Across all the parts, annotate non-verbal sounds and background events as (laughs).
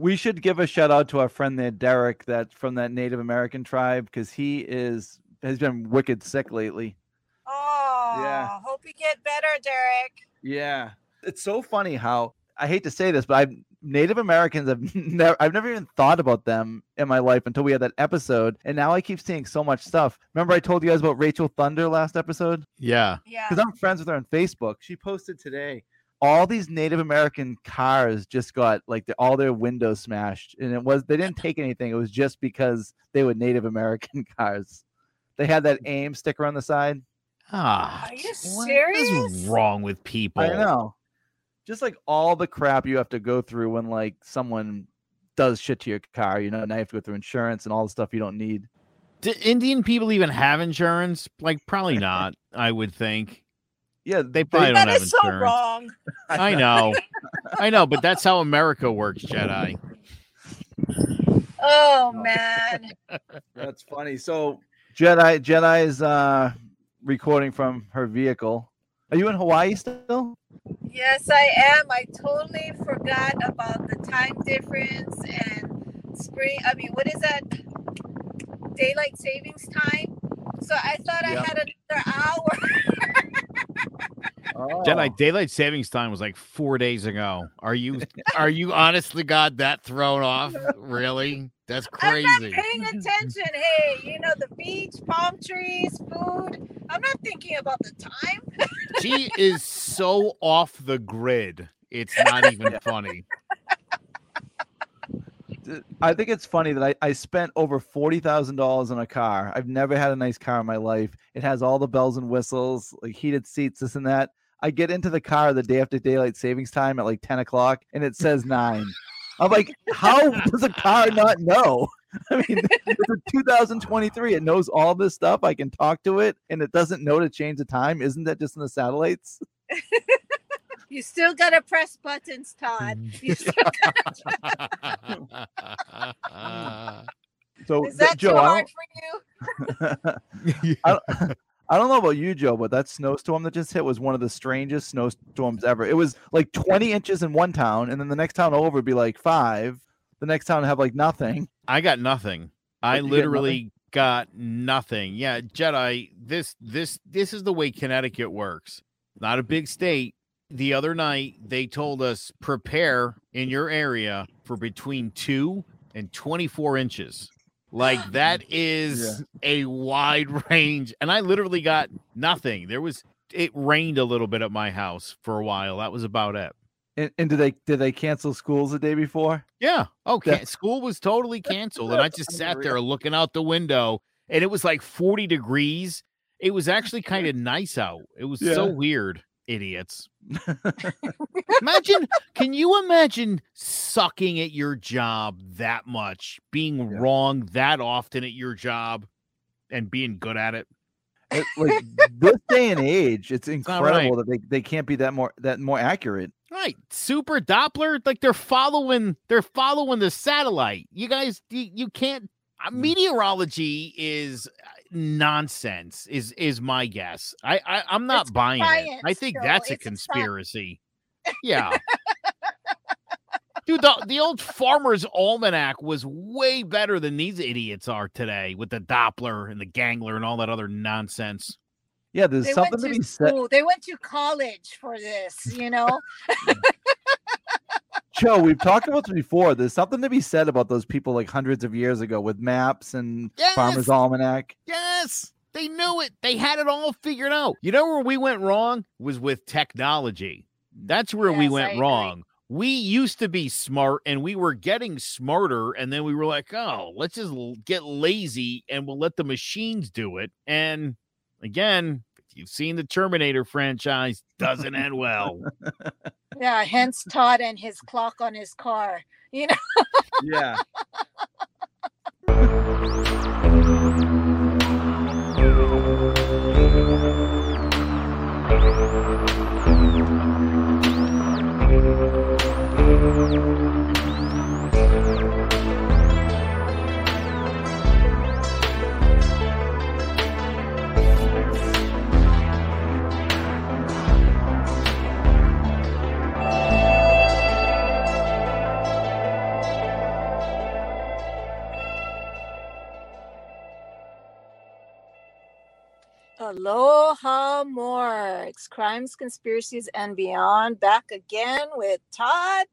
We should give a shout out to our friend there, Derek, that's from that Native American tribe, because he is has been wicked sick lately. Oh, Yeah. hope you get better, Derek. Yeah, it's so funny how I hate to say this, but I've Native Americans have (laughs) never I've never even thought about them in my life until we had that episode, and now I keep seeing so much stuff. Remember, I told you guys about Rachel Thunder last episode Yeah. Yeah. because I'm friends with her on Facebook. She posted today all these Native American cars just got like the, all their windows smashed, and it was they didn't take anything. It was just because they were Native American (laughs) cars. They had that aim sticker on the side. Ah, Are you serious? what is serious? wrong with people? I know. Just like all the crap you have to go through when like someone does shit to your car, you know, now you have to go through insurance and all the stuff you don't need. Do Indian people even have insurance? Like, probably (laughs) not. I would think Yeah, they probably don't That have is so wrong. (laughs) I know, I know, but that's how America works, Jedi. Oh (laughs) man. That's funny. So Jedi Jedi is uh recording from her vehicle. Are you in Hawaii still? Yes, I am. I totally forgot about the time difference and spring. I mean, what is that? Daylight savings time. So I thought I had another hour. (laughs) Oh. Jedi daylight savings time was like four days ago. Are you (laughs) are you honestly God that thrown off? (laughs) Really? That's crazy. I'm not paying attention. Hey, you know the beach, palm trees, food. I'm not thinking about the time. She is so off the grid. It's not even (laughs) funny. I think it's funny that I, I spent over forty thousand dollars on a car. I've never had a nice car in my life. It has all the bells and whistles, like heated seats, this and that. I get into the car the day after daylight savings time at like ten o'clock, and it says nine. I'm like, how does a car not know? (laughs) I mean, it's a 2023. It knows all this stuff. I can talk to it, and it doesn't know to change the time. Isn't that just in the satellites? (laughs) You still gotta press buttons, Todd. Hmm. You still, (laughs) (laughs) So, is that Joe, too I hard don't- for you? (laughs) I don't, I don't know about you, Joe, but that snowstorm that just hit was one of the strangest snowstorms ever. It was like 20 inches in one town, and then the next town over would be like five. The next town would have like nothing. I got nothing. I Did you get literally got nothing. Yeah, Jedi, this this this is the way Connecticut works. Not a big state. The other night they told us prepare in your area for between 2 and 24 inches. Like (gasps) that is a wide (laughs) range and I literally got nothing. There was it rained a little bit at my house for a while. That was about it. And, and did they did they cancel schools the day before? Yeah. Okay. That- School was totally canceled. And I just sat unreal. there looking out the window and it was like 40 degrees. It was actually (laughs) kind of nice out. It was so weird. Idiots. imagine, (laughs) can you imagine sucking at your job that much, being Yeah. wrong that often at your job and being good at it? It- like this day and age, it's incredible that they, they can't be that more that more accurate. Right. Super Doppler, like they're following they're following the satellite. You guys you, you can't uh, Hmm. meteorology is nonsense is is my guess. I, I I'm not It's buying it. I think Joe. that's a It's a sci- conspiracy. Yeah. (laughs) Dude, the, the old farmer's almanac was way better than these idiots are today with the Doppler and the Gangler and all that other nonsense. Yeah, there's They something to to be said. They went to college for this, you know. (laughs) Joe, we've talked about this before. There's something to be said about those people like hundreds of years ago with maps and Farmer's Almanac. Yes, they knew it. They had it all figured out. You know where we went wrong was with technology. That's where we Yes, I went agree. wrong. We used to be smart and we were getting smarter. And then we were like, oh, let's just get lazy and we'll let the machines do it. And again, if You've seen the Terminator franchise doesn't end well. (laughs) Yeah, hence Todd and his clock on his car. You know. yeah. (laughs) Crimes, Conspiracies, and Beyond. Back again with Todd,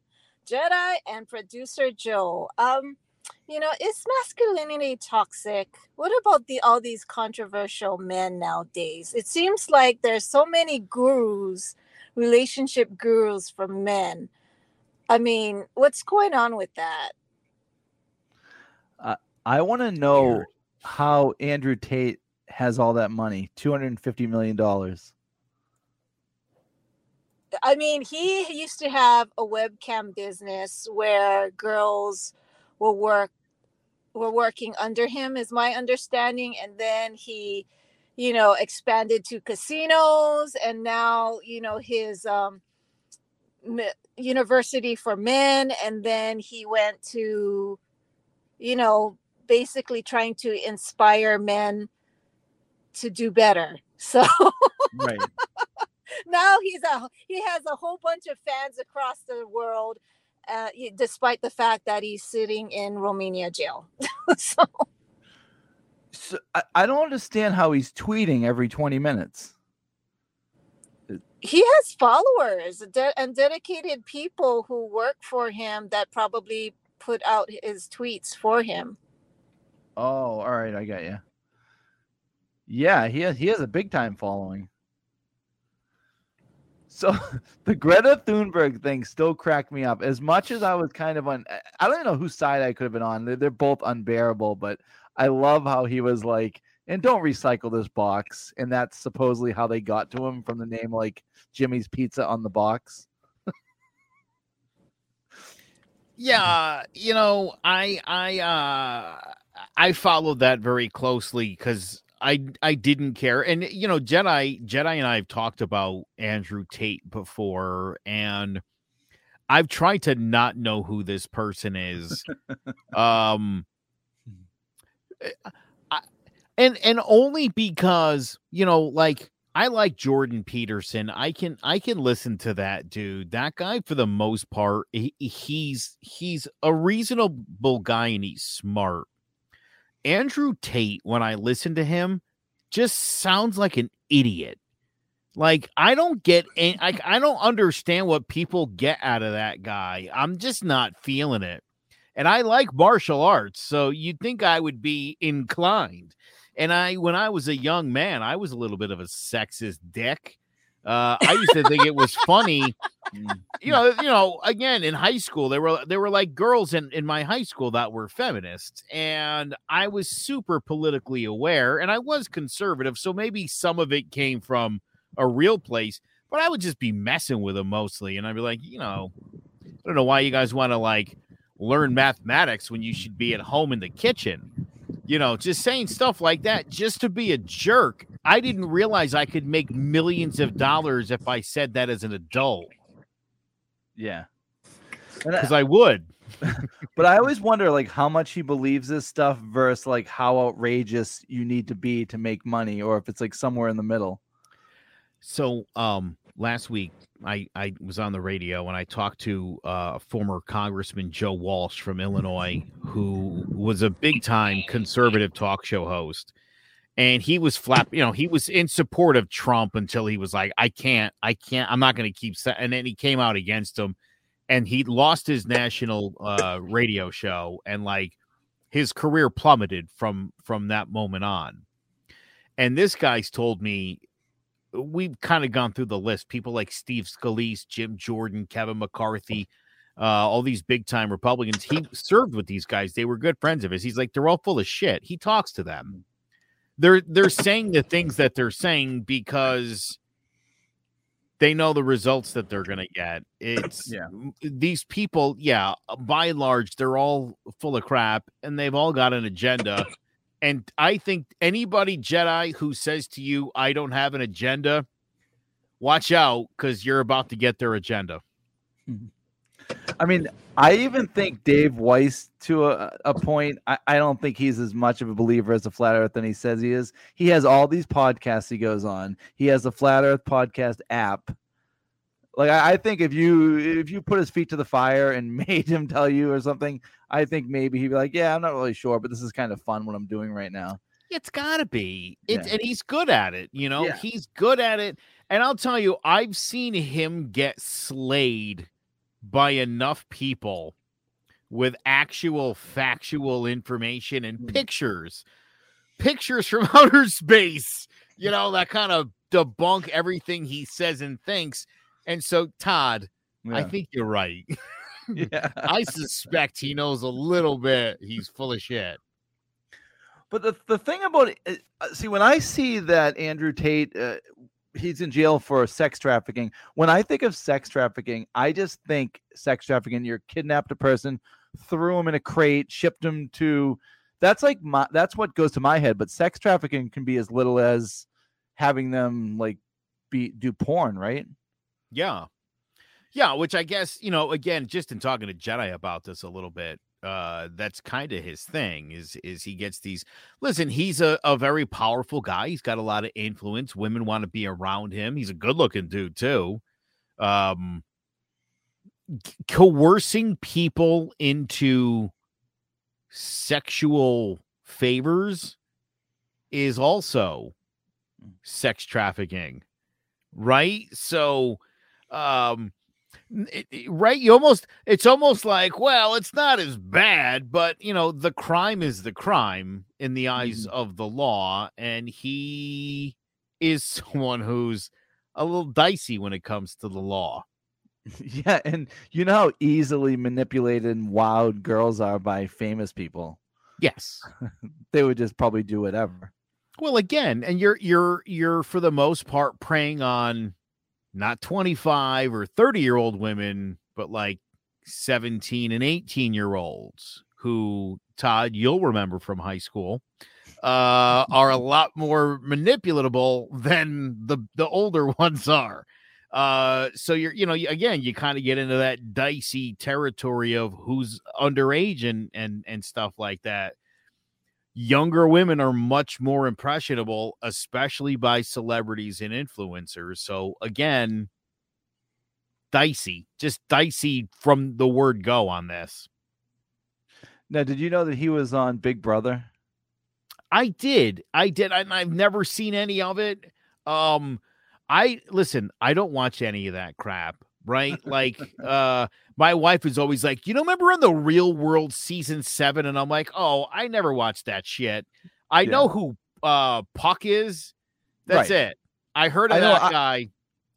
Jedi, and producer Joe. Um, you know, is masculinity toxic? What about the all these controversial men nowadays? It seems like there's so many gurus, relationship gurus for men. I mean, what's going on with that? Uh, I want to know how Andrew Tate has all that money, two hundred and fifty million dollars. I mean, he used to have a webcam business where girls will work were working under him is my understanding and then he you know expanded to casinos and now you know his um university for men and then he went to you know basically trying to inspire men to do better (laughs) so Right. Now he's a he has a whole bunch of fans across the world uh, despite the fact that he's sitting in Romania jail. (laughs) so So I, I don't understand how he's tweeting every twenty minutes. he has followers and dedicated people who work for him that probably put out his tweets for him. Oh, all right, I got you. Yeah, he has he has a big time following. So (laughs) the Greta Thunberg thing still cracked me up. As much as I was kind of on, I don't even know whose side I could have been on. They're, they're both unbearable, but I love how he was like, and don't recycle this box. And that's supposedly how they got to him from the name like Jimmy's Pizza on the box. Yeah, you know, I I uh I followed that very closely because I I didn't care. And you know, Jedi Jedi and I have talked about Andrew Tate before, and I've tried to not know who this person is. (laughs) um eh, I, and and only because, you know, like I like Jordan Peterson. I can I can listen to that dude. That guy for the most part, he, he's he's a reasonable guy and he's smart. Andrew Tate, when I listen to him, just sounds like an idiot. Like I don't get I I don't understand what people get out of that guy. I'm just not feeling it. And I like martial arts, so you'd think I would be inclined. And I, when I was a young man, I was a little bit of a sexist dick. Uh, I used to think it was funny, you know. You know, again in high school, there were there were like girls in in my high school that were feminists, and I was super politically aware, and I was conservative, so maybe some of it came from a real place. But I would just be messing with them mostly, and I'd be like, you know, I don't know why you guys want to like learn mathematics when you should be at home in the kitchen you know, just saying stuff like that just to be a jerk. I didn't realize I could make millions of dollars if I said that as an adult Yeah. Because I would. (laughs) but I always wonder like how much he believes this stuff versus like how outrageous you need to be to make money, or if it's like somewhere in the middle. So, um, last week I I was on the radio and I talked to uh, former Congressman Joe Walsh from Illinois, who was a big time conservative talk show host. And he was flap, you know, he was in support of Trump until he was like, I can't, I can't, I'm not going to keep. And then he came out against him, and he lost his national uh, radio show, and like his career plummeted from from that moment on. And this guy's told me we've kind of gone through the list. People like Steve Scalise, Jim Jordan, Kevin McCarthy, uh, all these big time Republicans. He served with these guys. They were good friends of his. He's like, they're all full of shit. He talks to them. They're they're saying the things that they're saying because they know the results that they're gonna get. It's Yeah. these people, yeah, by and large, they're all full of crap and they've all got an agenda. And I think anybody Jedi who says to you, I don't have an agenda, watch out because you're about to get their agenda. Mm-hmm. I mean, I even think Dave Weiss, to a, a point, I, I don't think he's as much of a believer as a flat earth than he says he is. He has all these podcasts he goes on. He has a flat earth podcast app. Like I, I think if you if you put his feet to the fire and (laughs) made him tell you or something, I think maybe he'd be like, Yeah, I'm not really sure, but this is kind of fun what I'm doing right now. It's got to be. It, Yeah. And he's good at it. You know, Yeah. he's good at it. And I'll tell you, I've seen him get slayed by enough people with actual factual information and Hmm. pictures, pictures from (laughs) outer space, you know, that kind of debunk everything he says and thinks. And so, Todd, I think you're right. (laughs) yeah. I (laughs) suspect he knows a little bit. He's full of shit. But the, the thing about it, uh, see, when I see that Andrew Tate, uh, he's in jail for sex trafficking. When I think of sex trafficking, I just think sex trafficking. You're kidnapped a person, threw him in a crate, shipped him to. That's like my. That's what goes to my head. But sex trafficking can be as little as having them like be do porn, right? Yeah. Yeah, which I guess, you know, again, just in talking to Jedi about this a little bit, uh, that's kind of his thing is is he gets these listen, he's a, a very powerful guy. He's got a lot of influence. Women want to be around him. He's a good looking dude too. Um coercing people into sexual favors is also sex trafficking right so um it- it- right you almost it's almost like well it's not as bad but you know the crime is the crime in the eyes mm-hmm. of the law and he is (laughs) someone who's a little dicey when it comes to the law (laughs) yeah, and you know how easily manipulated and wowed girls are by famous people. yes (laughs) They would just probably do whatever. well again and you're you're you're for the most part preying on not 25 or 30 year old women but like 17 and 18 year olds who todd you'll remember from high school uh (laughs) are a lot more manipulatable than the the older (laughs) ones are. Uh so you're you know again you kind of get into that dicey territory of who's underage and and and stuff like that younger women are much more impressionable, especially by celebrities and influencers. So again, dicey, just dicey from the word go on this. Now, did you know that he was on Big Brother? I did. I did. And I've never seen any of it. Um, I listen, I don't watch any of that crap, right? Like, uh, my wife is always like, you know, remember on the real world season seven? And I'm like, oh, I never watched that shit. I Yeah. know who uh Puck is. That's Right. it. I heard of I know, that I- guy.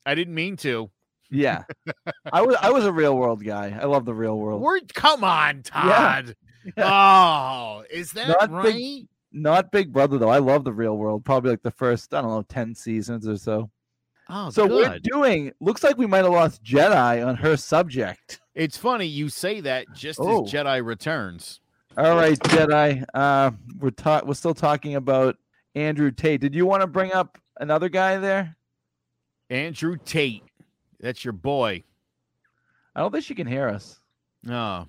I didn't mean to. Yeah, (laughs) I was. I was a real world guy. I love the real world. We're come on, Yeah. Todd. (laughs) Oh, is that Not right? big- Not Big Brother though. I love the real world. Probably like the first, I don't know, ten seasons or so. Oh, so we're doing. Looks like we might have lost Jedi on her subject. It's funny you say that just Oh. as Jedi returns. All right, Jedi. Uh, we're ta- We're still talking about Andrew Tate. Did you want to bring up another guy there? Andrew Tate. That's your boy. I don't think she can hear us. No,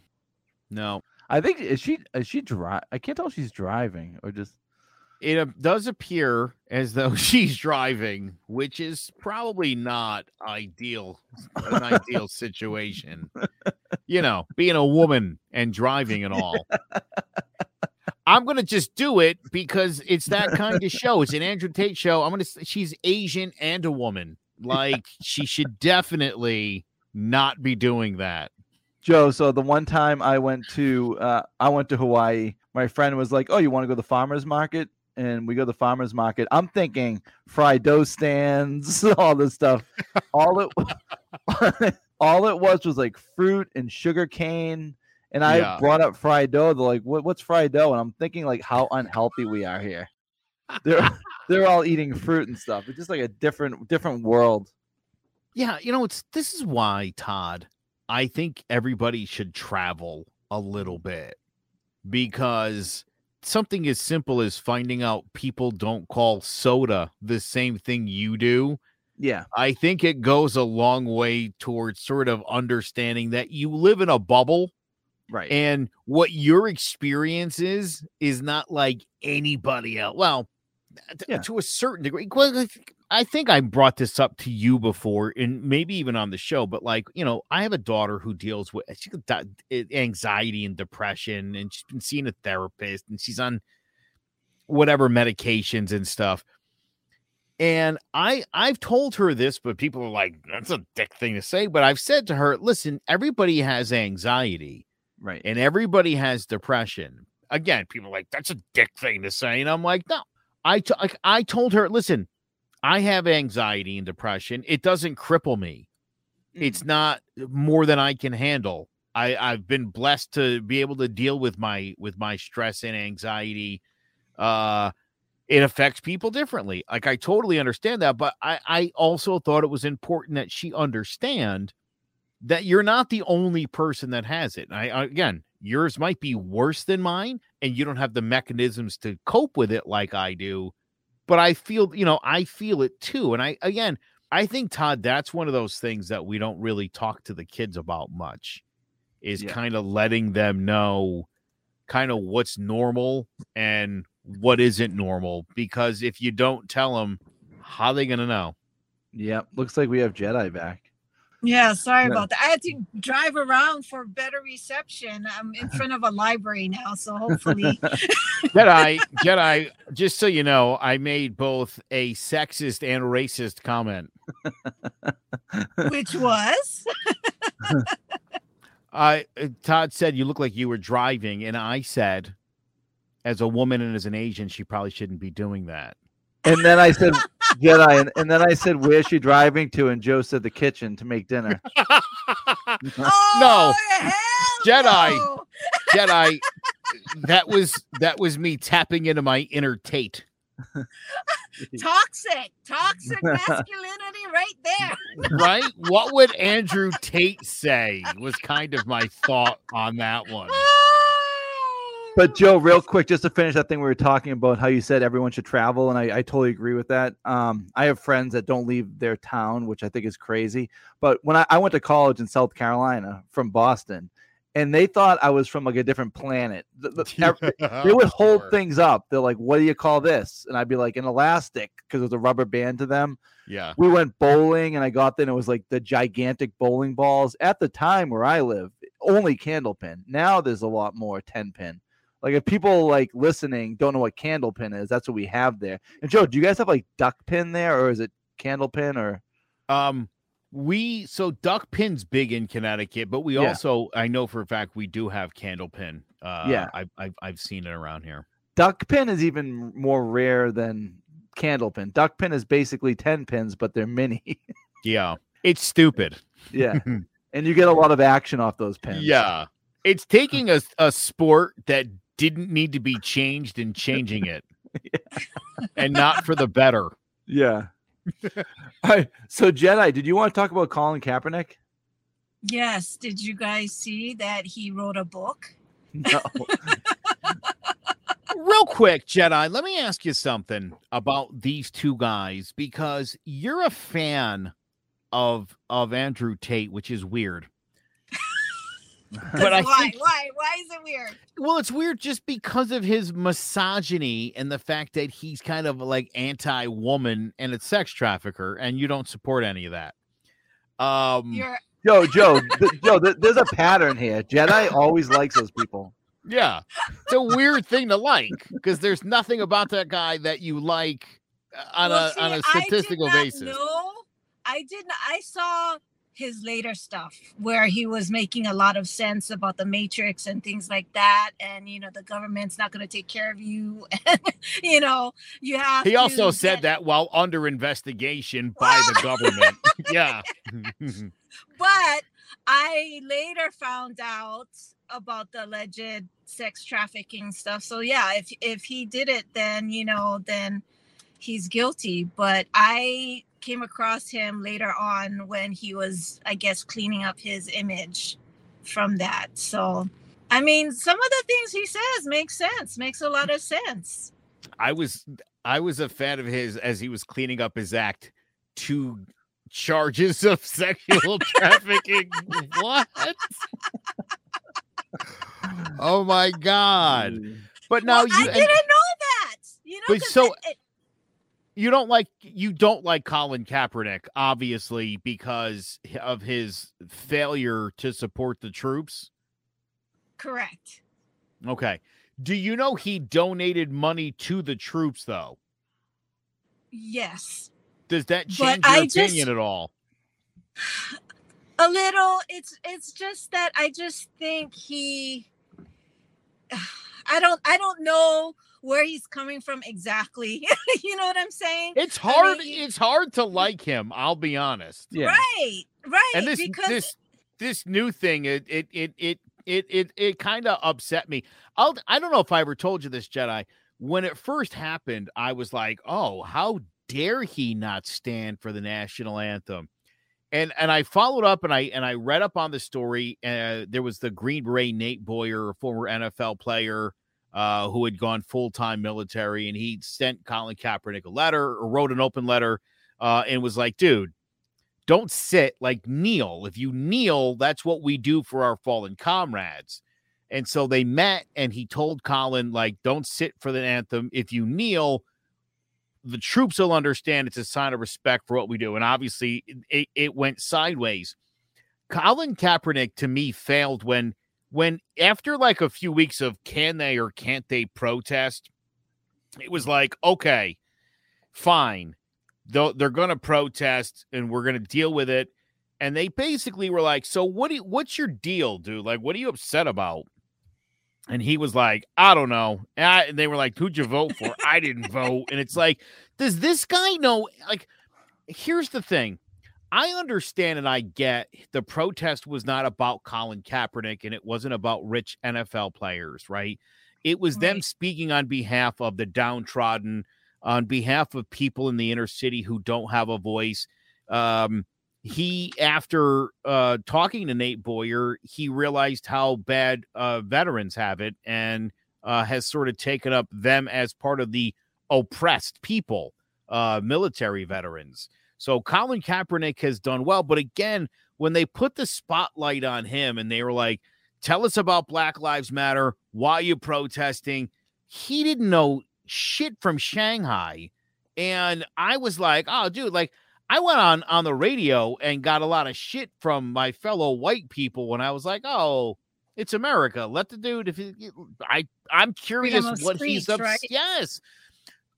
no. I think is she is she dri I can't tell if she's driving or just It does appear as though (laughs) she's driving, which is probably not ideal, an ideal situation. You know, being a woman and driving and all. I'm gonna just do it because it's that kind of show. It's an Andrew Tate show. I'm gonna. She's Asian and a woman. Like she should definitely not be doing that. Joe. So the one time I went to uh, I went to Hawaii, my friend was like, "Oh, you want to go to the farmers market?" And we go to the farmers market. I'm thinking fried dough stands, (laughs) all this stuff. All it (laughs) all it was was like fruit and sugar cane. And I Yeah. brought up fried dough. They're like, what, "What's fried dough?" And I'm thinking like how unhealthy we are here. They're (laughs) they're all eating fruit and stuff. It's just like a different different world. Yeah, you know, it's this is why, Todd, I think everybody should travel a little bit because something as simple as finding out people don't call soda the same thing you do. Yeah. I think it goes a long way towards sort of understanding that you live in a bubble Right. and what your experience is is not like anybody else. Well, uh, Yeah. to a certain degree. I think- I brought this up to you before, and maybe even on the show. But like, you know, I have a daughter who deals with di- eh, anxiety and depression, and she's been seeing a therapist, and she's on whatever medications and stuff. And I I've told her this, but people are like, that's a dick thing to say. But I've said to her, listen, everybody has anxiety Right. and everybody has depression. Again, people are like, that's a dick thing to say. And I'm like, no. I t- like I told her, listen, I have anxiety and depression. It doesn't cripple me. It's not more than I can handle. I, I've been blessed to be able to deal with my with my stress and anxiety. Uh it affects people differently. Like I totally understand that, but I, I also thought it was important that she understand that you're not the only person that has it. I again, yours might be worse than mine, and you don't have the mechanisms to cope with it like I do. But I feel, you know, I feel it too. And I again, I think Todd, that's one of those things that we don't really talk to the kids about much. Is Yeah. kind of letting them know kind of what's normal and what isn't normal. Because if you don't tell them, how are they gonna know? Yep. Looks like we have Jedi back. Yeah, sorry Yeah. about that. I had to drive around for better reception. I'm in front of a library now, so hopefully. (laughs) Jedi, Jedi, just so you know, I made both a sexist and racist comment. which was (laughs) I uh, Todd said you look like you were driving, and I said, as a woman and as an Asian, she probably shouldn't be doing that. And then I said Jedi, and, and then I said, "Where's she driving to?" And Joe said, "The kitchen to make dinner." (laughs) oh, hell Jedi. no! Jedi, (laughs) that was that was me tapping into my inner Tate. (laughs) Toxic, toxic masculinity right there. Right? what would Andrew Tate say? Was kind of my thought on that one. Oh, But Joe, real quick, just to finish that thing we were talking about, how you said everyone should travel, and I, I totally agree with that. Um, I have friends that don't leave their town, which I think is crazy. But when I, I went to college in South Carolina from Boston, and they thought I was from like a different planet. The- the- (laughs) ev- they would hold Sure. things up. They're like, "What do you call this?" And I'd be like, "An elastic," because it was a rubber band to them. Yeah. We went bowling, and I got there, and it was like the gigantic bowling balls. At the time where I live, only candle pin. Now there's a lot more ten pin. Like if people like listening don't know what candle pin is, that's what we have there. And Joe, do you guys have like duck pin there, or is it candle pin, or Um, we so duck pin's big in Connecticut, but we Yeah. also I know for a fact we do have candle pin. Uh, Yeah. I've, I've I've seen it around here. duck pin is even more rare than candle pin. Duck pin is basically ten pins, but they're mini. (laughs) Yeah, it's stupid. yeah, (laughs) and you get a lot of action off those pins. Yeah, it's taking a a sport that didn't need to be changed and changing it, (laughs) and not for the better. Yeah. (laughs) All right. So Jedi, did you want to talk about Colin Kaepernick? Yes, did you guys see that he wrote a book? No. (laughs) Real quick, Jedi, let me ask you something about these two guys because you're a fan of of Andrew Tate, which is weird. But I why? think- Why? Why is it weird? Well, it's weird just because of his misogyny and the fact that he's kind of like anti-woman and a sex trafficker, and you don't support any of that. Um, You're Joe, Joe, th- Joe, th- there's a pattern here. Jedi always likes those people. yeah, it's a weird thing to like because there's nothing about that guy that you like uh, on Well, a see, on a I did statistical not basis. No, I didn't. I saw his later stuff where he was making a lot of sense about the matrix and things like that. And you know the government's not going to take care of you. (laughs) And you know you have He also said get- that while under investigation by the (laughs) government. (laughs) yeah. but i later found out about the alleged sex trafficking stuff. So yeah if if he did it then you know then he's guilty. But i came across him later on when he was i guess cleaning up his image from that so i mean some of the things he says make sense makes a lot of sense I was I was a fan of his as he was cleaning up his act. Two charges of (laughs) sexual (laughs) trafficking. what? Oh my god! Mm. But now Well, you i and didn't know that you know But 'cause so- it- it- you don't like you don't like Colin Kaepernick, obviously, because of his failure to support the troops. correct Okay. Do you know he donated money to the troops though? Yes. Does that But change your I opinion just- at all? a little it's it's just that i just think he (sighs) i don't i don't know where he's coming from exactly (laughs) you know what i'm saying It's hard. mean- it's hard to like him. I'll be honest. Yeah. right right and this because this this new thing it it it it it it, it kind of upset me i'll i don't know if i ever told you this jedi when it first happened i was like oh how dare he not stand for the national anthem and and i followed up and i and i read up on the story uh, there was the green beret nate boyer former nfl player uh, who had gone full-time military and he sent colin kaepernick a letter or wrote an open letter uh, and was like dude don't sit like kneel if you kneel that's what we do for our fallen comrades. And so they met and he told colin like don't sit for the anthem. If you kneel the troops will understand it's a sign of respect for what we do. And obviously it, it went sideways. Colin kaepernick to me failed when when after like a few weeks of can they or can't they protest it was like okay fine they'll, they're going to protest and we're going to deal with it. And they basically were like, "So what? Do you, what's your deal, dude? Like, what are you upset about?" And he was like, "I don't know." And, I- and they were like, "Who'd you vote for?" I didn't vote. And it's like, does this guy know? Like, here's the thing. I understand and I get the protest was not about Colin Kaepernick and it wasn't about rich NFL players, right? It was them speaking on behalf of the downtrodden, on behalf of people in the inner city who don't have a voice. Um, he, after uh, talking to Nate Boyer, he realized how bad uh, veterans have it and uh, has sort of taken up them as part of the oppressed people, uh, military veterans. So Colin Kaepernick has done well. But again, when they put the spotlight on him and they were like, tell us about Black Lives Matter, why you protesting? He didn't know shit from Shanghai. And I was like, oh, dude, like I went on on the radio and got a lot of shit from my fellow white people when I was like, oh, it's America. Let the dude if he, I I'm curious what he's up. right? Yes.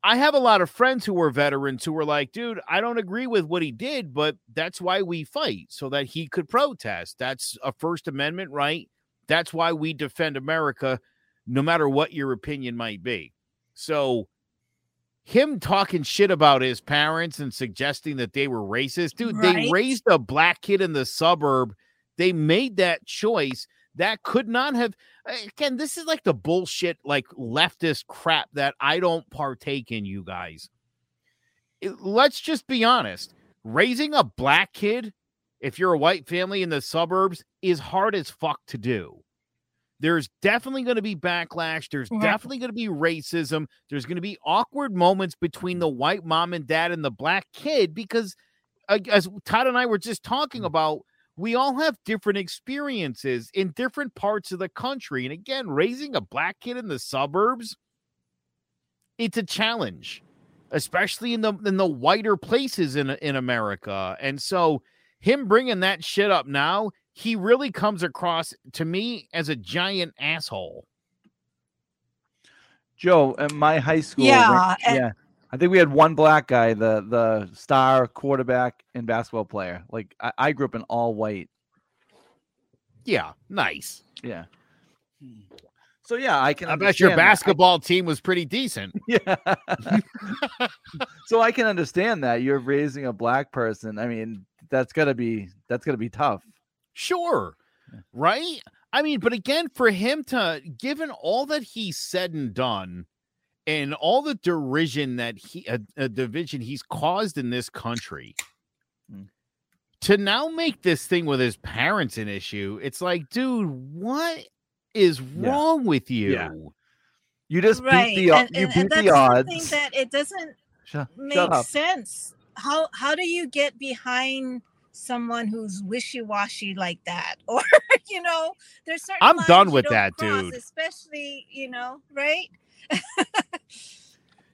I have a lot of friends who were veterans who were like, dude, I don't agree with what he did, but that's why we fight so that he could protest. That's a First Amendment right. That's why we defend America, no matter what your opinion might be. So, him talking shit about his parents and suggesting that they were racist, dude, they raised a black kid in the suburb. They made that choice. That could not have again, this is like the bullshit, like leftist crap that I don't partake in, you guys. It- let's just be honest. Raising a black kid, if you're a white family in the suburbs, is hard as fuck to do. There's definitely going to be backlash. There's Right. definitely going to be racism. There's going to be awkward moments between the white mom and dad and the black kid because, uh, as Todd and I were just talking about, we all have different experiences in different parts of the country. And again, raising a black kid in the suburbs, it's a challenge, especially in the in the whiter places in in America. And so, him bringing that shit up now, he really comes across to me as a giant asshole. Joe, at my high school, Yeah, ran- and- yeah. I think we had one black guy, the the star quarterback and basketball player. Like I, I grew up in all white. Yeah, nice. Yeah. Hmm. So yeah, I can. I bet your understand that. Basketball team was pretty decent. (laughs) Yeah. (laughs) so I can understand that you're raising a black person. I mean, that's gotta be that's gotta be tough. Sure. Yeah. Right? I mean, but again, for him to, given all that he said and done, and all the derision that he, a, a division he's caused in this country, Mm. to now make this thing with his parents an issue, it's like, dude, what is Yeah. wrong with you? Yeah. You just right beat the and, you and, beat and that's the something odds. that it doesn't Shut, make shut sense how how do you get behind someone who's wishy-washy like that (laughs) or you know there's certain I'm done with that, cross, dude. especially you know right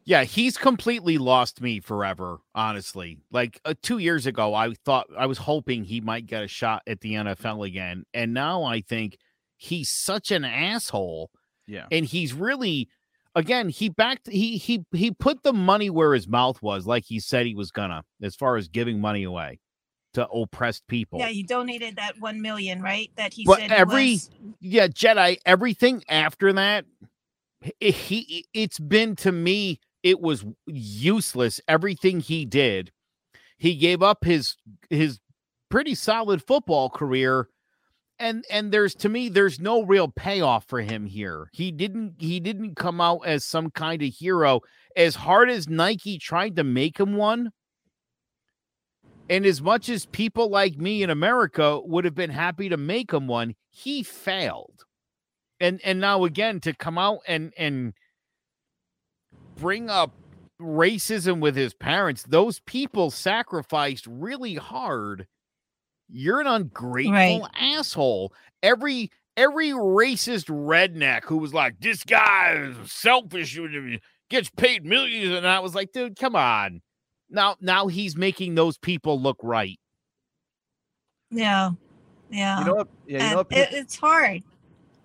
Yeah, he's completely lost me forever, honestly. Like uh, two years ago, I thought I was hoping he might get a shot at the NFL again. And now I think he's such an asshole Yeah. And he's really again, he backed he he he put the money where his mouth was, like he said he was gonna, as far as giving money away to oppressed people. Yeah, he donated that one million, right? That he But said every- was, yeah, Jedi, everything after that, he, it's been to me, it was useless. Everything he did, he gave up his his pretty solid football career. And and there's to me, there's no real payoff for him here. He didn't he didn't come out as some kind of hero. As hard as Nike tried to make him one, and as much as people like me in America would have been happy to make him one, he failed. And and now again to come out and and bring up racism with his parents, those people sacrificed really hard. You're an ungrateful Right. asshole. Every every racist redneck who was like, this guy is selfish, gets paid millions, and I was like, dude, come on. Now now he's making those people look right. yeah, yeah. You know what? Yeah, you know what? it, pi- it's hard.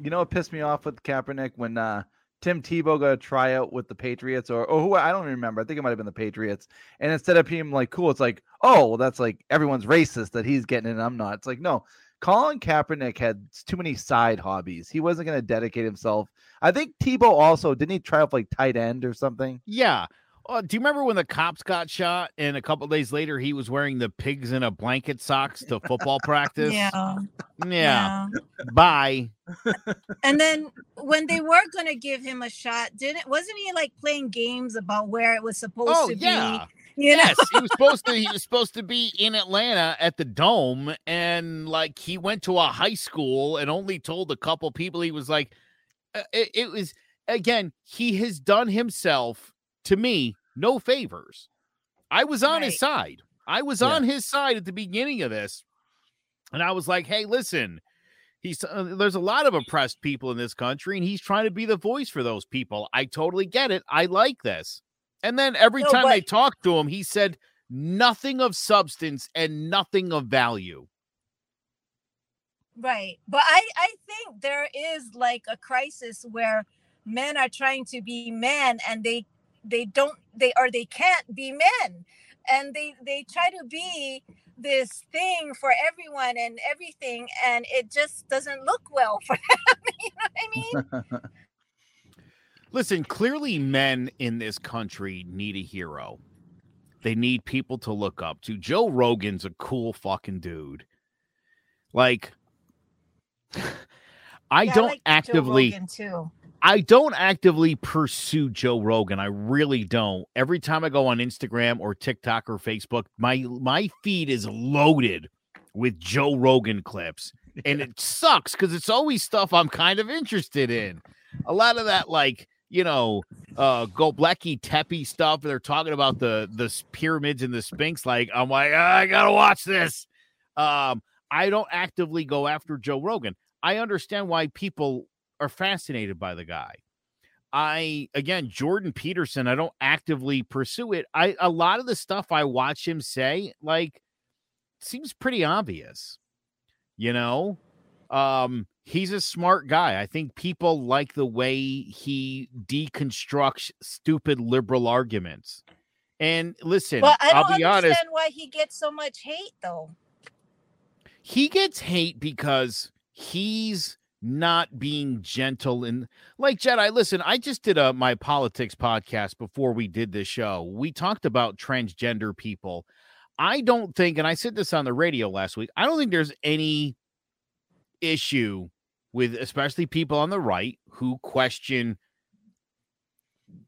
You know what pissed me off with Kaepernick when uh Tim Tebow got a tryout with the Patriots or or who I don't remember. I think it might have been the Patriots. And instead of being like cool, it's like, oh, well, that's like everyone's racist that he's getting it I'm not. It's like, no, Colin Kaepernick had too many side hobbies. He wasn't going to dedicate himself. I think Tebow also didn't he try out like tight end or something? Yeah. Uh, do you remember when the cops got shot and a couple days later he was wearing the pigs in a blanket socks to football (laughs) practice? Yeah, Yeah. Bye. And then when they were gonna give him a shot, didn't wasn't he like playing games about where it was supposed Oh to yeah. be? You Yes, he was supposed to he was supposed to be in Atlanta at the dome and like he went to a high school and only told a couple people he was like uh, it, it was again, he has done himself to me no favors. I was on his side. I was Yeah. on his side at the beginning of this. And I was like, "Hey, listen, he's uh, there's a lot of oppressed people in this country and he's trying to be the voice for those people. I totally get it. I like this." And then every No, time but- talked to him, he said nothing of substance and nothing of value. right? But I I think there is like a crisis where men are trying to be men and they they don't they or they can't be men and they they try to be this thing for everyone and everything and it just doesn't look well for (laughs) them (laughs) you know what i mean Listen, clearly men in this country need a hero. They need people to look up to. Joe Rogan's a cool fucking dude. Like (laughs) I Yeah, don't like Joe actively Rogan, too I don't actively pursue Joe Rogan. I really don't. Every time I go on Instagram or TikTok or Facebook, my my feed is loaded with Joe Rogan clips. (laughs) And it sucks because it's always stuff I'm kind of interested in. A lot of that, like, you know, uh Göbekli Tepe stuff. They're talking about the the pyramids and the Sphinx. Like, I'm like, "Ah, I gotta watch this. Um, I don't actively go after Joe Rogan. I understand why people are fascinated by the guy. I again, Jordan Peterson, I don't actively pursue it. I a lot of the stuff I watch him say, like, seems pretty obvious. You know, um, he's a smart guy. I think people like the way he deconstructs stupid liberal arguments. And listen, i don't I'll be understand honest, why he gets so much hate though he gets hate because he's not being gentle and like Jedi. Listen, I just did a my politics podcast before we did this show. We talked about transgender people. I don't think, and I said this on the radio last week. I don't think there's any issue with especially people on the right who question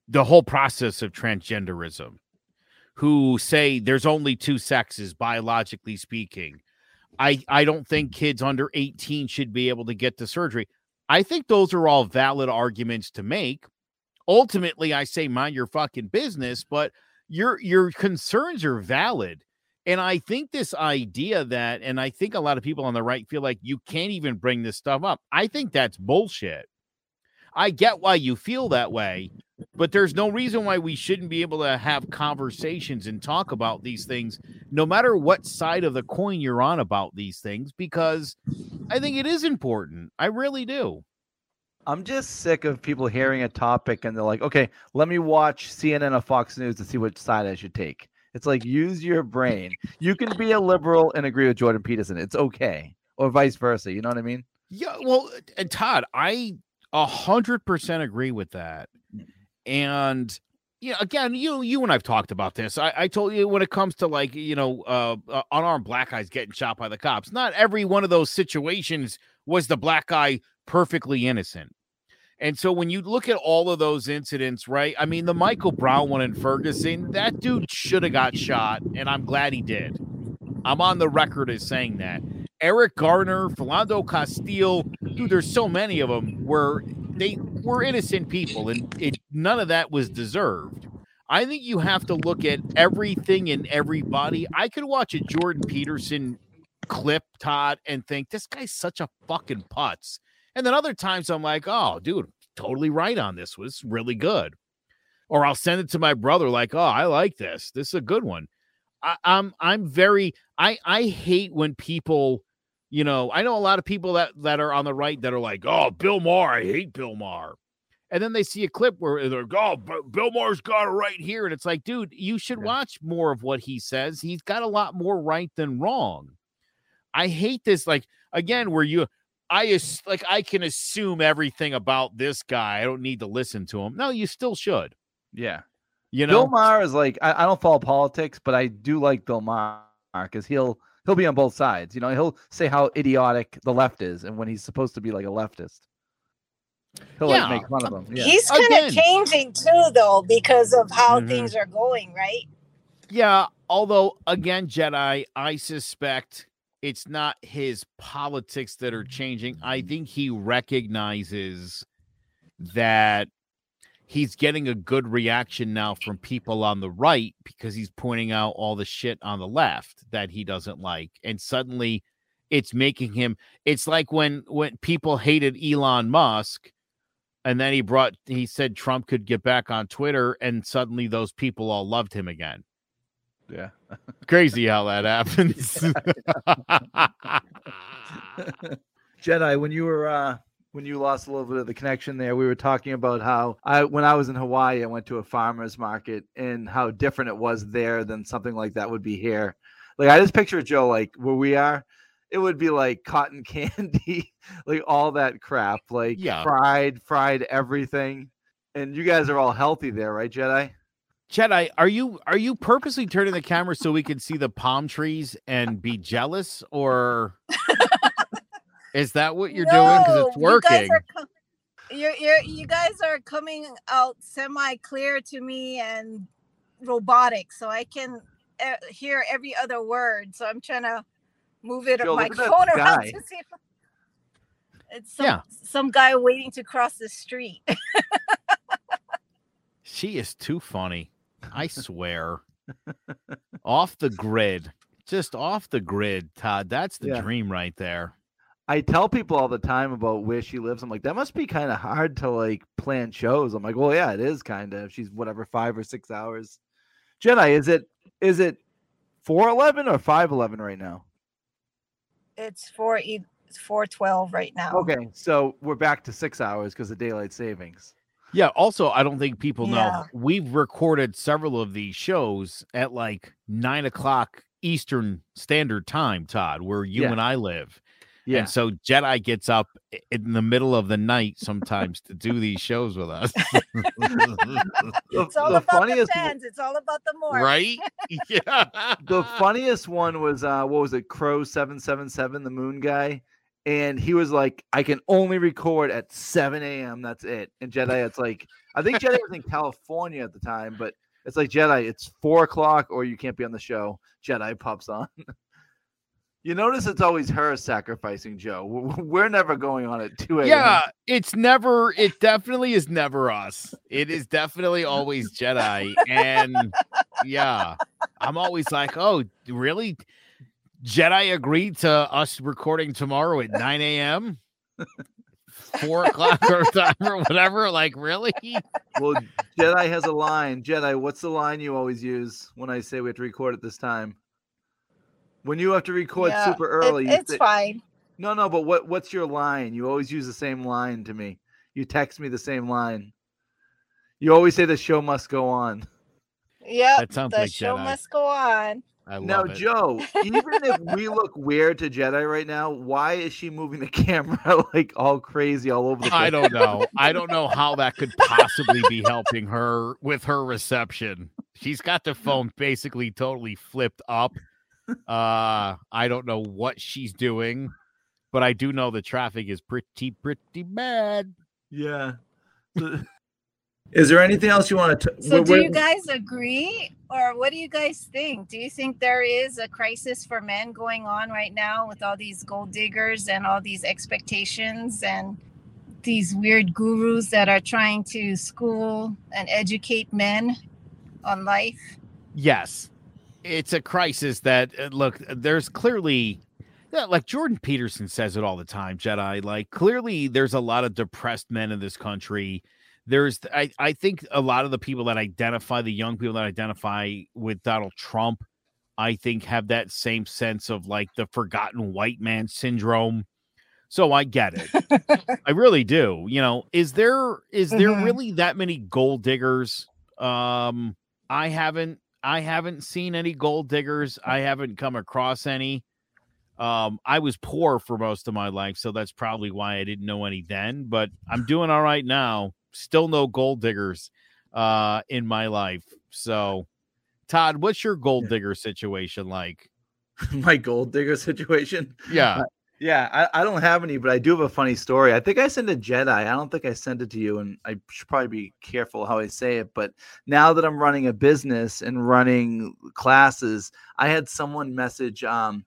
the whole process of transgenderism, who say there's only two sexes biologically speaking. I I don't think kids under 18 should be able to get the surgery. I think those are all valid arguments to make. Ultimately, I say mind your fucking business, but your your concerns are valid. And I think this idea that, and I think a lot of people on the right feel like you can't even bring this stuff up. I think that's bullshit. I get why you feel that way, but there's no reason why we shouldn't be able to have conversations and talk about these things, no matter what side of the coin you're on about these things, because I think it is important. I really do. I'm just sick of people hearing a topic and they're like, okay, let me watch CNN or Fox News to see which side I should take. It's like use your brain. You can be a liberal and agree with Jordan Peterson. It's okay, or vice versa. You know what I mean? Yeah. Well, and Todd, I a hundred percent agree with that. And you know, again, you you and I've talked about this. I, I told you when it comes to like you know, uh, uh, unarmed black guys getting shot by the cops. Not every one of those situations was the black guy perfectly innocent. And so when you look at all of those incidents, right? I mean, the Michael Brown one in Ferguson, that dude should have got shot, and I'm glad he did. I'm on the record as saying that. Eric Garner, Philando Castile, dude, there's so many of them where they were innocent people, and it none of that was deserved. I think you have to look at everything and everybody. I could watch a Jordan Peterson clip, Todd, and think this guy's such a fucking putz. And then other times I'm like, oh, dude, totally right on this. Was really good. Or I'll send it to my brother, like, oh, I like this. This is a good one. I, I'm I'm very I I hate when people, you know, I know a lot of people that that are on the right that are like, oh, Bill Maher, I hate Bill Maher. And then they see a clip where they're like, oh, Bill Maher's got it right here. And it's like, dude, you should Yeah. watch more of what he says. He's got a lot more right than wrong. I hate this, like, again, where you, I, like, I can assume everything about this guy. I don't need to listen to him. No, you still should. Yeah. You know, Bill Maher is like I, I don't follow politics, but I do like Bill Maher because he'll he'll be on both sides. You know, he'll say how idiotic the left is, and when he's supposed to be like a leftist, he'll Yeah. like make fun of them. Yeah. He's kind Again. of changing too, though, because of how Mhm. things are going, right? Yeah, although again, Jedi, I suspect it's not his politics that are changing. I think he recognizes that he's getting a good reaction now from people on the right because he's pointing out all the shit on the left that he doesn't like. And suddenly it's making him it's like when when people hated Elon Musk and then he brought he said Trump could get back on Twitter and suddenly those people all loved him again. yeah. Crazy how that (laughs) happens. (laughs) (laughs) Jedi, when you were uh when you lost a little bit of the connection there, we were talking about how I when I was in Hawaii, I went to a farmer's market and how different it was there than something like that would be here. Like I just picture Joe like where we are, it would be like cotton (laughs) candy, like all that crap, like Yeah. fried, fried everything. And you guys are all healthy there, right, Jedi? Jedi, are you are you purposely turning the camera so we can see the palm trees and be jealous, or (laughs) is that what you're doing? Because it's No, You guys, working. are com- you're, you're, you guys are coming out semi clear to me and robotic, so I can uh, hear every other word. So I'm trying to move it Joe, my look at that phone around sky. to see if it's some, Yeah. some guy waiting to cross the street. (laughs) She is too funny. I (laughs) swear. off the grid. Just off the grid, Todd. That's the Yeah. dream right there. I tell people all the time about where she lives. I'm like, that must be kind of hard to like plan shows. I'm like, well, yeah, it is kind of. She's whatever five or six hours. Jedi, is it is it four eleven or five eleven right now? It's four e- it's four twelve right now. Okay, so we're back to six hours because of daylight savings. Yeah. Also, I don't think people know Yeah. we've recorded several of these shows at like nine o'clock Eastern Standard Time, Todd, where you Yeah. and I live. Yeah, And so Jedi gets up in the middle of the night sometimes to do these shows with us. (laughs) the, It's all the about the funniest fans. It's all about the more. right? Yeah. (laughs) the funniest one was uh what was it crow 777 the moon guy and he was like i can only record at 7 a.m that's it and jedi it's like i think jedi was in (laughs) california at the time but it's like jedi it's four o'clock or you can't be on the show jedi pops on you notice it's always her sacrificing joe we're never going on at 2 a.m Yeah, it's never, it definitely is never us. It is definitely always Jedi. And yeah, I'm always like, oh, really? Jedi agreed to us recording tomorrow at 9 a.m., four o'clock or time or whatever. Like, really? well jedi has a line jedi what's the line you always use when i say we have to record at this time when you have to record Yeah, super early you it's say- fine. No, no, but what what's your line? You always use the same line to me. You text me the same line. You always say the show must go on. Yeah, That sounds the like show Jedi. must go on. I love Now, it. Joe, (laughs) even if we look weird to Jedi right now, why is she moving the (laughs) camera like all crazy all over the place? I don't know. I don't know how that could possibly be helping her with her reception. She's got the (laughs) phone basically totally flipped up. Uh, I don't know what she's doing, but I do know the traffic is pretty, pretty bad. Yeah. (laughs) Is there anything else you want to? So, do you guys agree, or what do you guys think? Do you think there is a crisis for men going on right now with all these gold diggers and all these expectations and these weird gurus that are trying to school and educate men on life? Yes, it's a crisis that uh, look. There's clearly, yeah, like Jordan Peterson says it all the time. Jedi, like clearly, there's a lot of depressed men in this country. There's, I, I think a lot of the people that identify, the young people that identify with Donald Trump, I think have that same sense of like the forgotten white man syndrome. So I get it. (laughs) I really do. You know, is there is there Mhm. really that many gold diggers? Um, I haven't I haven't seen any gold diggers. I haven't come across any. Um, I was poor for most of my life, so that's probably why I didn't know any then, but I'm doing all right now. Still no gold diggers uh in my life. So Todd, what's your gold digger situation like? (laughs) my gold digger situation? Yeah. Yeah, I, I don't have any, but I do have a funny story. I think I sent a Jedi. I don't think I sent it to you, and I should probably be careful how I say it. But now that I'm running a business and running classes, I had someone message. Um,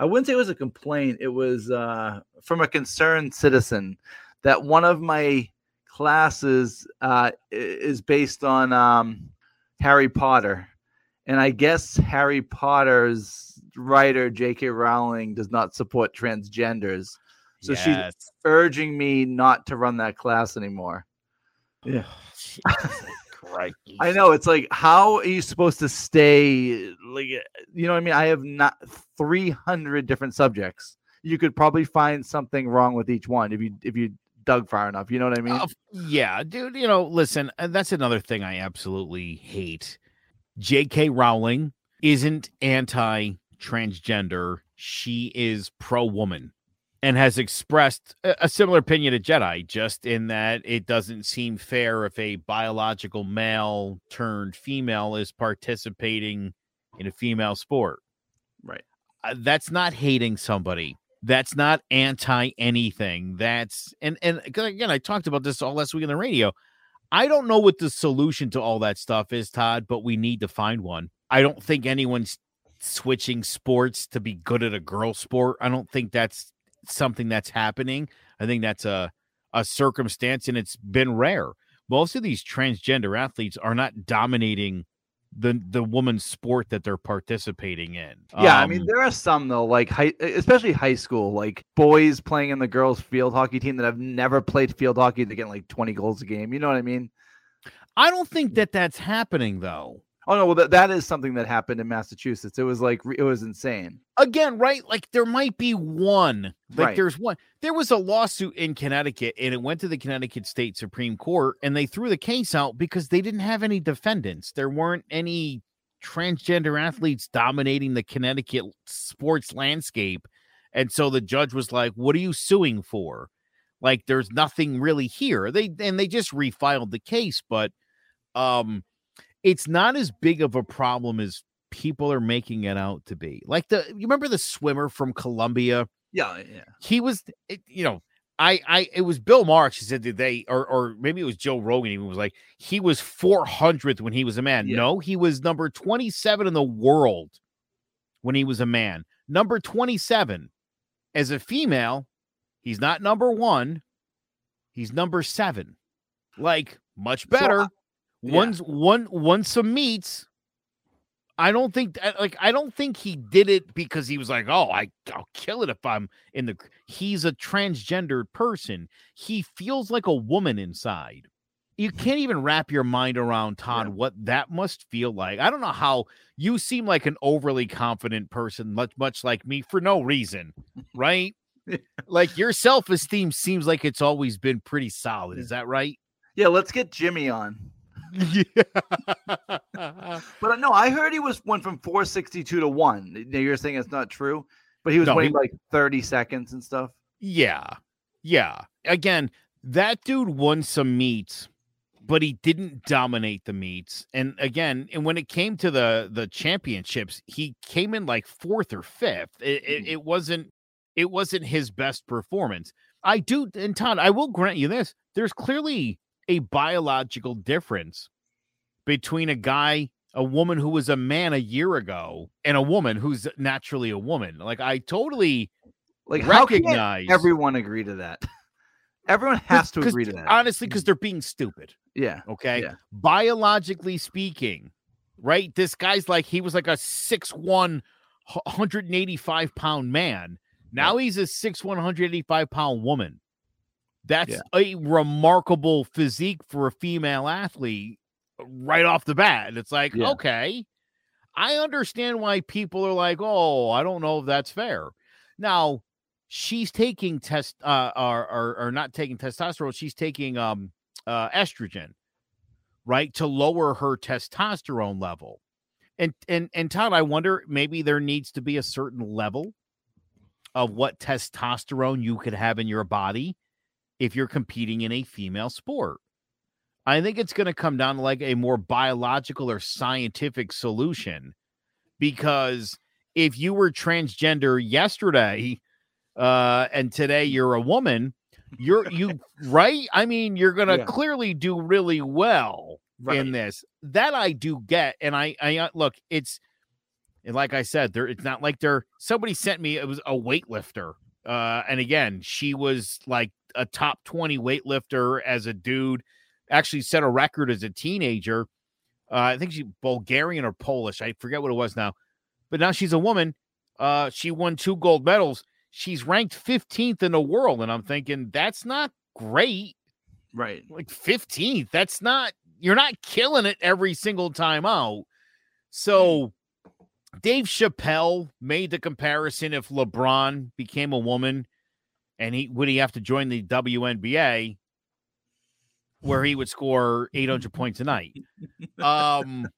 I wouldn't say it was a complaint. It was uh, from a concerned citizen that one of my classes uh, is based on um, Harry Potter, and I guess Harry Potter's writer J.K. Rowling does not support transgenders, so she's urging me not to run that class anymore. Yeah. Jesus Christ. (laughs) I know it's like how are you supposed to stay like you know what I mean? I have not 300 different subjects. You could probably find something wrong with each one if you if you dug far enough. You know what I mean? Uh, yeah, dude. You know, listen, uh, that's another thing I absolutely hate. J.K. Rowling isn't anti transgender, she is pro woman and has expressed a, similar opinion to Jedi, just in that it doesn't seem fair if a biological male turned female is participating in a female sport. Right. Uh, that's not hating somebody. That's not anti anything. That's and and again, I talked about this all last week on the radio. I don't know what the solution to all that stuff is, Todd, but we need to find one. I don't think anyone's switching sports to be good at a girl sport. I don't think that's something that's happening. I think that's a a circumstance and it's been rare. Most of these transgender athletes are not dominating the the woman's sport that they're participating in. Yeah, I mean Um, there are some though, like high, especially high school, like boys playing in the girls' field hockey team that have never played field hockey. They're getting like 20 goals a game. You know what I mean? I don't think that that's happening though. Oh no, well that, that is something that happened in Massachusetts. It was like it was insane. Again, right? Like there might be one. Like Right. there's one. There was a lawsuit in Connecticut and it went to the Connecticut State Supreme Court and they threw the case out because they didn't have any defendants. There weren't any transgender athletes dominating the Connecticut sports landscape. And so the judge was like, "What are you suing for?" Like there's nothing really here. They and they just refiled the case, but um it's not as big of a problem as people are making it out to be. Like the you remember the swimmer from Columbia? Yeah, yeah. He was it, you know, I I it was Bill Marks who said that they or or maybe it was Joe Rogan even was like he was 400th when he was a man. Yeah. No, he was number 27 in the world when he was a man. Number 27 as a female, he's not number 1. He's number 7. Like much So, better. uh, yeah. Once one once some meets, I don't think uh, like I don't think he did it because he was like, oh, I I'll kill it if I'm in the. He's a transgendered person. He feels like a woman inside. You can't even wrap your mind around Todd Yeah. what that must feel like. I don't know how you seem like an overly confident person, much much like me for no reason, right? (laughs) like your self-esteem seems like it's always been pretty solid. Is that right? Yeah, let's get Jimmy on. Yeah. But uh, no, I heard he was went from 462 to one. Now You're saying it's not true, but he was No, waiting he- like 30 seconds and stuff. yeah. Yeah. Again, that dude won some meets, but he didn't dominate the meets. And again, and when it came to the the championships, he came in like fourth or fifth. It, it, it wasn't it wasn't his best performance. I do, and Todd, I will grant you this: there's clearly a biological difference between a guy, a woman who was a man a year ago, and a woman who's naturally a woman. Like I totally Like, how recognize everyone agree to that? (laughs) Everyone has to agree to that. honestly because they're being stupid. yeah. Okay. Yeah. Biologically speaking, right? This guy's like, he was like a 6'1, 185 pound man. Now he's a 6'1, 185 pound woman. That's Yeah. a remarkable physique for a female athlete right off the bat. And it's like, Yeah. okay, I understand why people are like, oh, I don't know if that's fair. Now, she's taking test uh or, or or not taking testosterone, she's taking um uh estrogen, right? To lower her testosterone level. And and and Todd, I wonder maybe there needs to be a certain level of what testosterone you could have in your body if you're competing in a female sport. I think it's going to come down to like a more biological or scientific solution because if you were transgender yesterday uh and today you're a woman, you're you (laughs) right? I mean, you're going to Yeah. clearly do really well in this. That I do get and I I uh, look, it's and like I said, there it's not like they're somebody sent me it was a weightlifter. Uh and again, she was like a top 20 weightlifter as a dude. Actually set a record as a teenager. Uh, I think she Bulgarian or Polish. I forget what it was now. But now she's a woman. Uh she won two gold medals. She's ranked 15th in the world and I'm thinking that's not great Right. like 15th. That's not you're not killing it every single time out. So Dave Chappelle made the comparison if LeBron became a woman and he would he have to join the WNBA where he would score 800 points a night. Um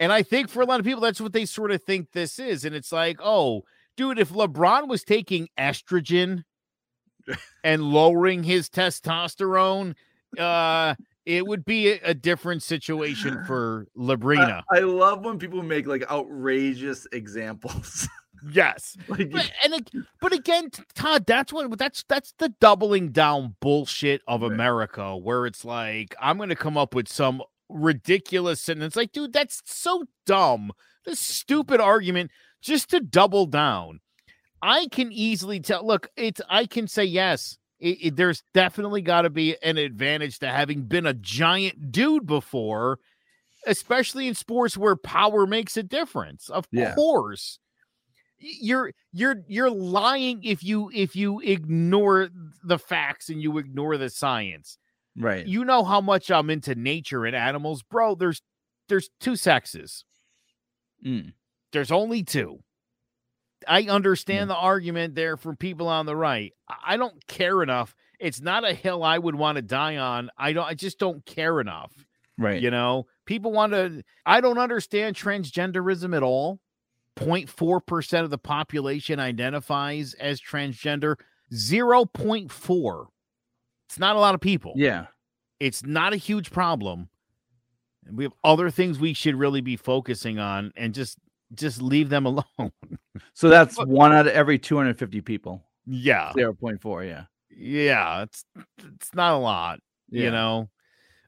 and I think for a lot of people that's what they sort of think this is and it's like, "Oh, dude, if LeBron was taking estrogen and lowering his testosterone, uh, it would be a, a different situation for Labrina. I, I love when people make like outrageous examples. (laughs) yes, (laughs) like, but, and (laughs) but again, Todd, that's what that's that's the doubling down bullshit of Right. America, where it's like I'm going to come up with some ridiculous sentence, like, dude, that's so dumb. This stupid argument just to double down. I can easily tell. Look, it's I can say yes. It, it- there's definitely got to be an advantage to having been a giant dude before, especially in sports where power makes a difference. Of Yeah. course, you're you're you're lying if you if you ignore the facts and you ignore the science. right. You know how much I'm into nature and animals, bro. There's there's two sexes. Mm. There's only two. I understand the argument there from people on the right. I- I don't care enough. It's not a hill I would want to die on. I don't I just don't care enough. Right. You know, people want to I don't understand transgenderism at all. 0.4% of the population identifies as transgender. 0.4. It's not a lot of people. Yeah. It's not a huge problem. And we have other things we should really be focusing on and just just leave them (laughs) alone. So that's one out of every 250 people. yeah. 0.4. Yeah. Yeah, it's it's not a lot, Yeah. Eh, you know.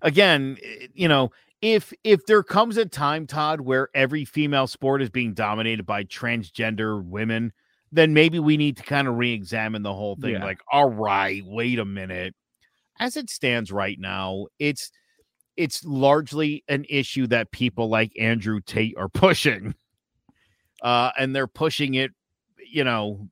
Again, you know, if if there comes a time Todd where every female sport is being dominated by transgender women, then maybe we need to kind of re-examine the whole thing Yeah. like, all right, wait a minute. As it stands right now, it's it's largely an issue that people like Andrew Tate are (laughs) pushing. Uh and they're pushing it, you know,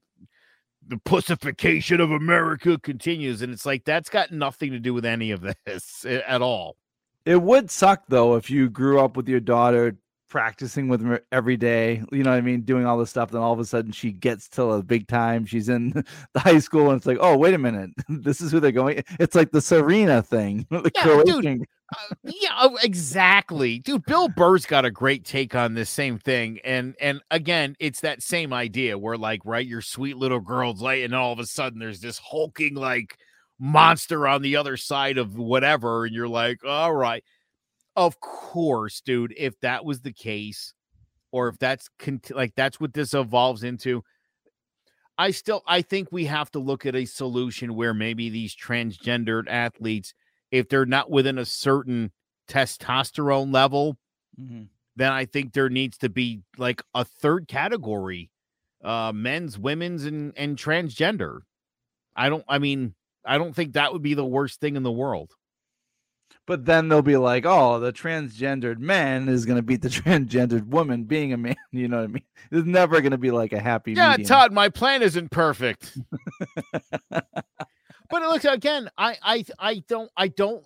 the pussification of America continues. And it's like, that's got nothing to do with any of this at all. It would suck though if you grew up with your daughter practicing with her every day. You know what I mean? Doing all this stuff. Then all of a sudden she gets to a big time. She's in (laughs) the high school and it's like, oh, wait a minute. (laughs) this is who they're going. It's like the Serena thing. (laughs) the Yeah, Croatian. dude. Uh, yeah, oh, exactly, dude. Bill Burr's got a great take on this same thing, and and again, it's that same idea where like, right, your sweet little girl's like, and all of a sudden there's this hulking like monster on the other side of whatever, and you're like, all right, of course, dude. If that was the case, or if that's cont- like that's what this evolves into, I still I think we have to look at a solution where maybe these transgendered athletes, if they're not within a certain testosterone level, Mhm. then I think there needs to be like a third category, uh men's, women's, and and transgender. I don't I mean, I don't think that would be the worst thing in the world. But then they'll be like, oh, the transgendered man is going to beat the (laughs) transgendered woman being a man. (laughs) You know what I mean? It's never going to be like a happy Yeah, medium. Todd, my plan isn't perfect. (laughs) but look again, I I I don't I don't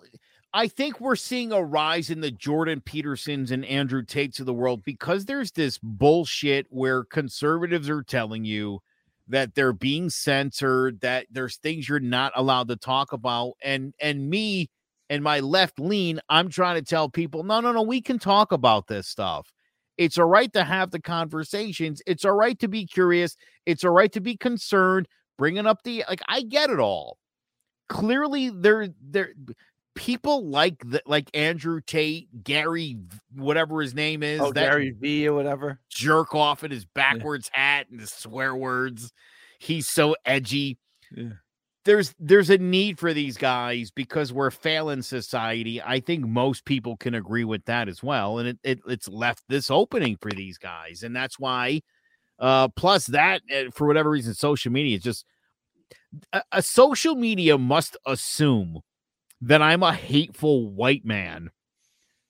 I think we're seeing a rise in the Jordan Petersons and Andrew Tates of the world because there's this bullshit where conservatives are telling you that they're being censored, that there's things you're not allowed to talk about. And and me and my left lean, I'm trying to tell people, no, no, no, we can talk about this stuff. It's all right to have the conversations. It's all right to be curious. It's all right to be concerned, bringing up the like. I get it all. Clearly, there, there, people like the, like Andrew Tate, Gary, whatever his name is, Oh, that Gary V or whatever. jerk off in his backwards hat and his swear words. He's so edgy. Yeah. There's there's a need for these guys because we're failing society. I think most people can agree with that as well. And it, it it's left this opening for these guys. And that's why uh plus that uh, for whatever reason social media is just a, a social media must assume that I'm a hateful white man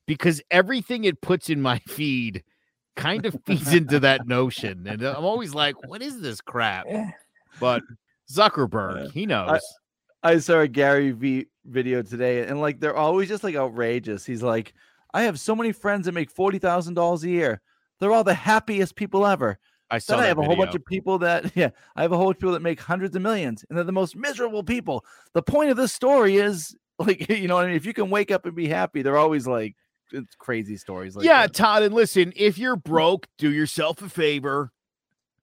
because everything it puts in my (laughs) feed kind of feeds into that notion. And I'm always like, what is this crap? But Zuckerberg, Yeah. he knows. I saw a Gary V video today, and like they're always just like outrageous. He's like, I have so many friends that make forty thousand dollars a year. They're all the happiest people ever. I saw Then I that have a whole bunch of people that, (laughs) yeah, I have a whole bunch of people that make hundreds of millions, and they're the most miserable people. The point of this story is, like, (laughs) you know, what I mean, if you can wake up and be happy, they're always like, it's crazy stories. Like yeah, that. Todd, and listen, if you're broke, do yourself a favor.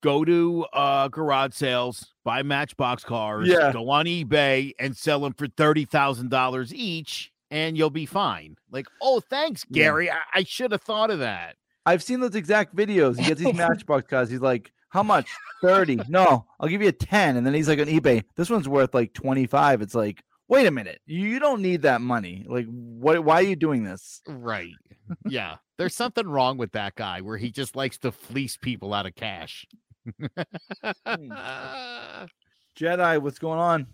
Go to uh garage sales, buy matchbox cars, Yeah. go on eBay and sell them for thirty thousand dollars each, and you'll be fine. Like, oh, thanks, Yeah. Gary. I, I should have thought of that. I've seen those exact videos. He gets these (laughs) Matchbox cars. He's like, "How much? Thirty? No, I'll give you a ten. And then he's like on eBay. This one's worth like twenty five. It's like, wait a minute, you don't need that money. Like, what? Why are you doing this? Right. (laughs) Yeah. There's something wrong with that guy where he just likes to fleece people out of cash. Hmm. Jedi, what's going on?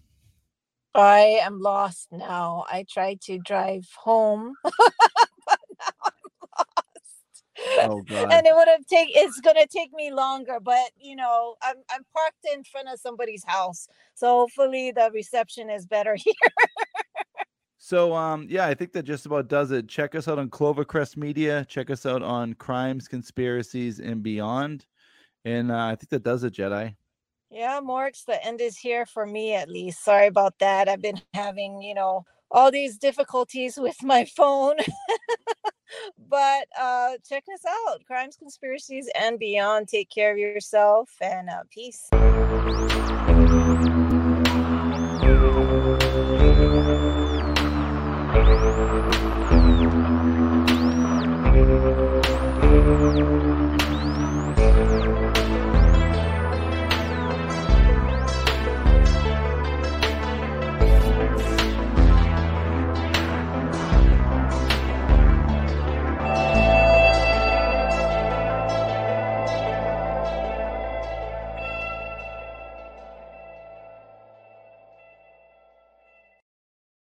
I am lost now. I tried to drive home, (laughs) but now I'm lost. Oh (laughs) God. and it would have take it's gonna take me longer, but you know, I'm I'm parked in front of somebody's house. So hopefully the reception is better (laughs) here. So um yeah, I think that just about does it. Check us out on Clovercrest Media. Check us out on Crimes, Conspiracies, and Beyond. And uh, I think that does it, Jedi. Yeah, Morgs, the end is here for me at least. Sorry about that. I've been having, you know, all these difficulties with my phone. (laughs) but uh check us out. Crimes, conspiracies, and beyond. Take care of yourself and uh, peace.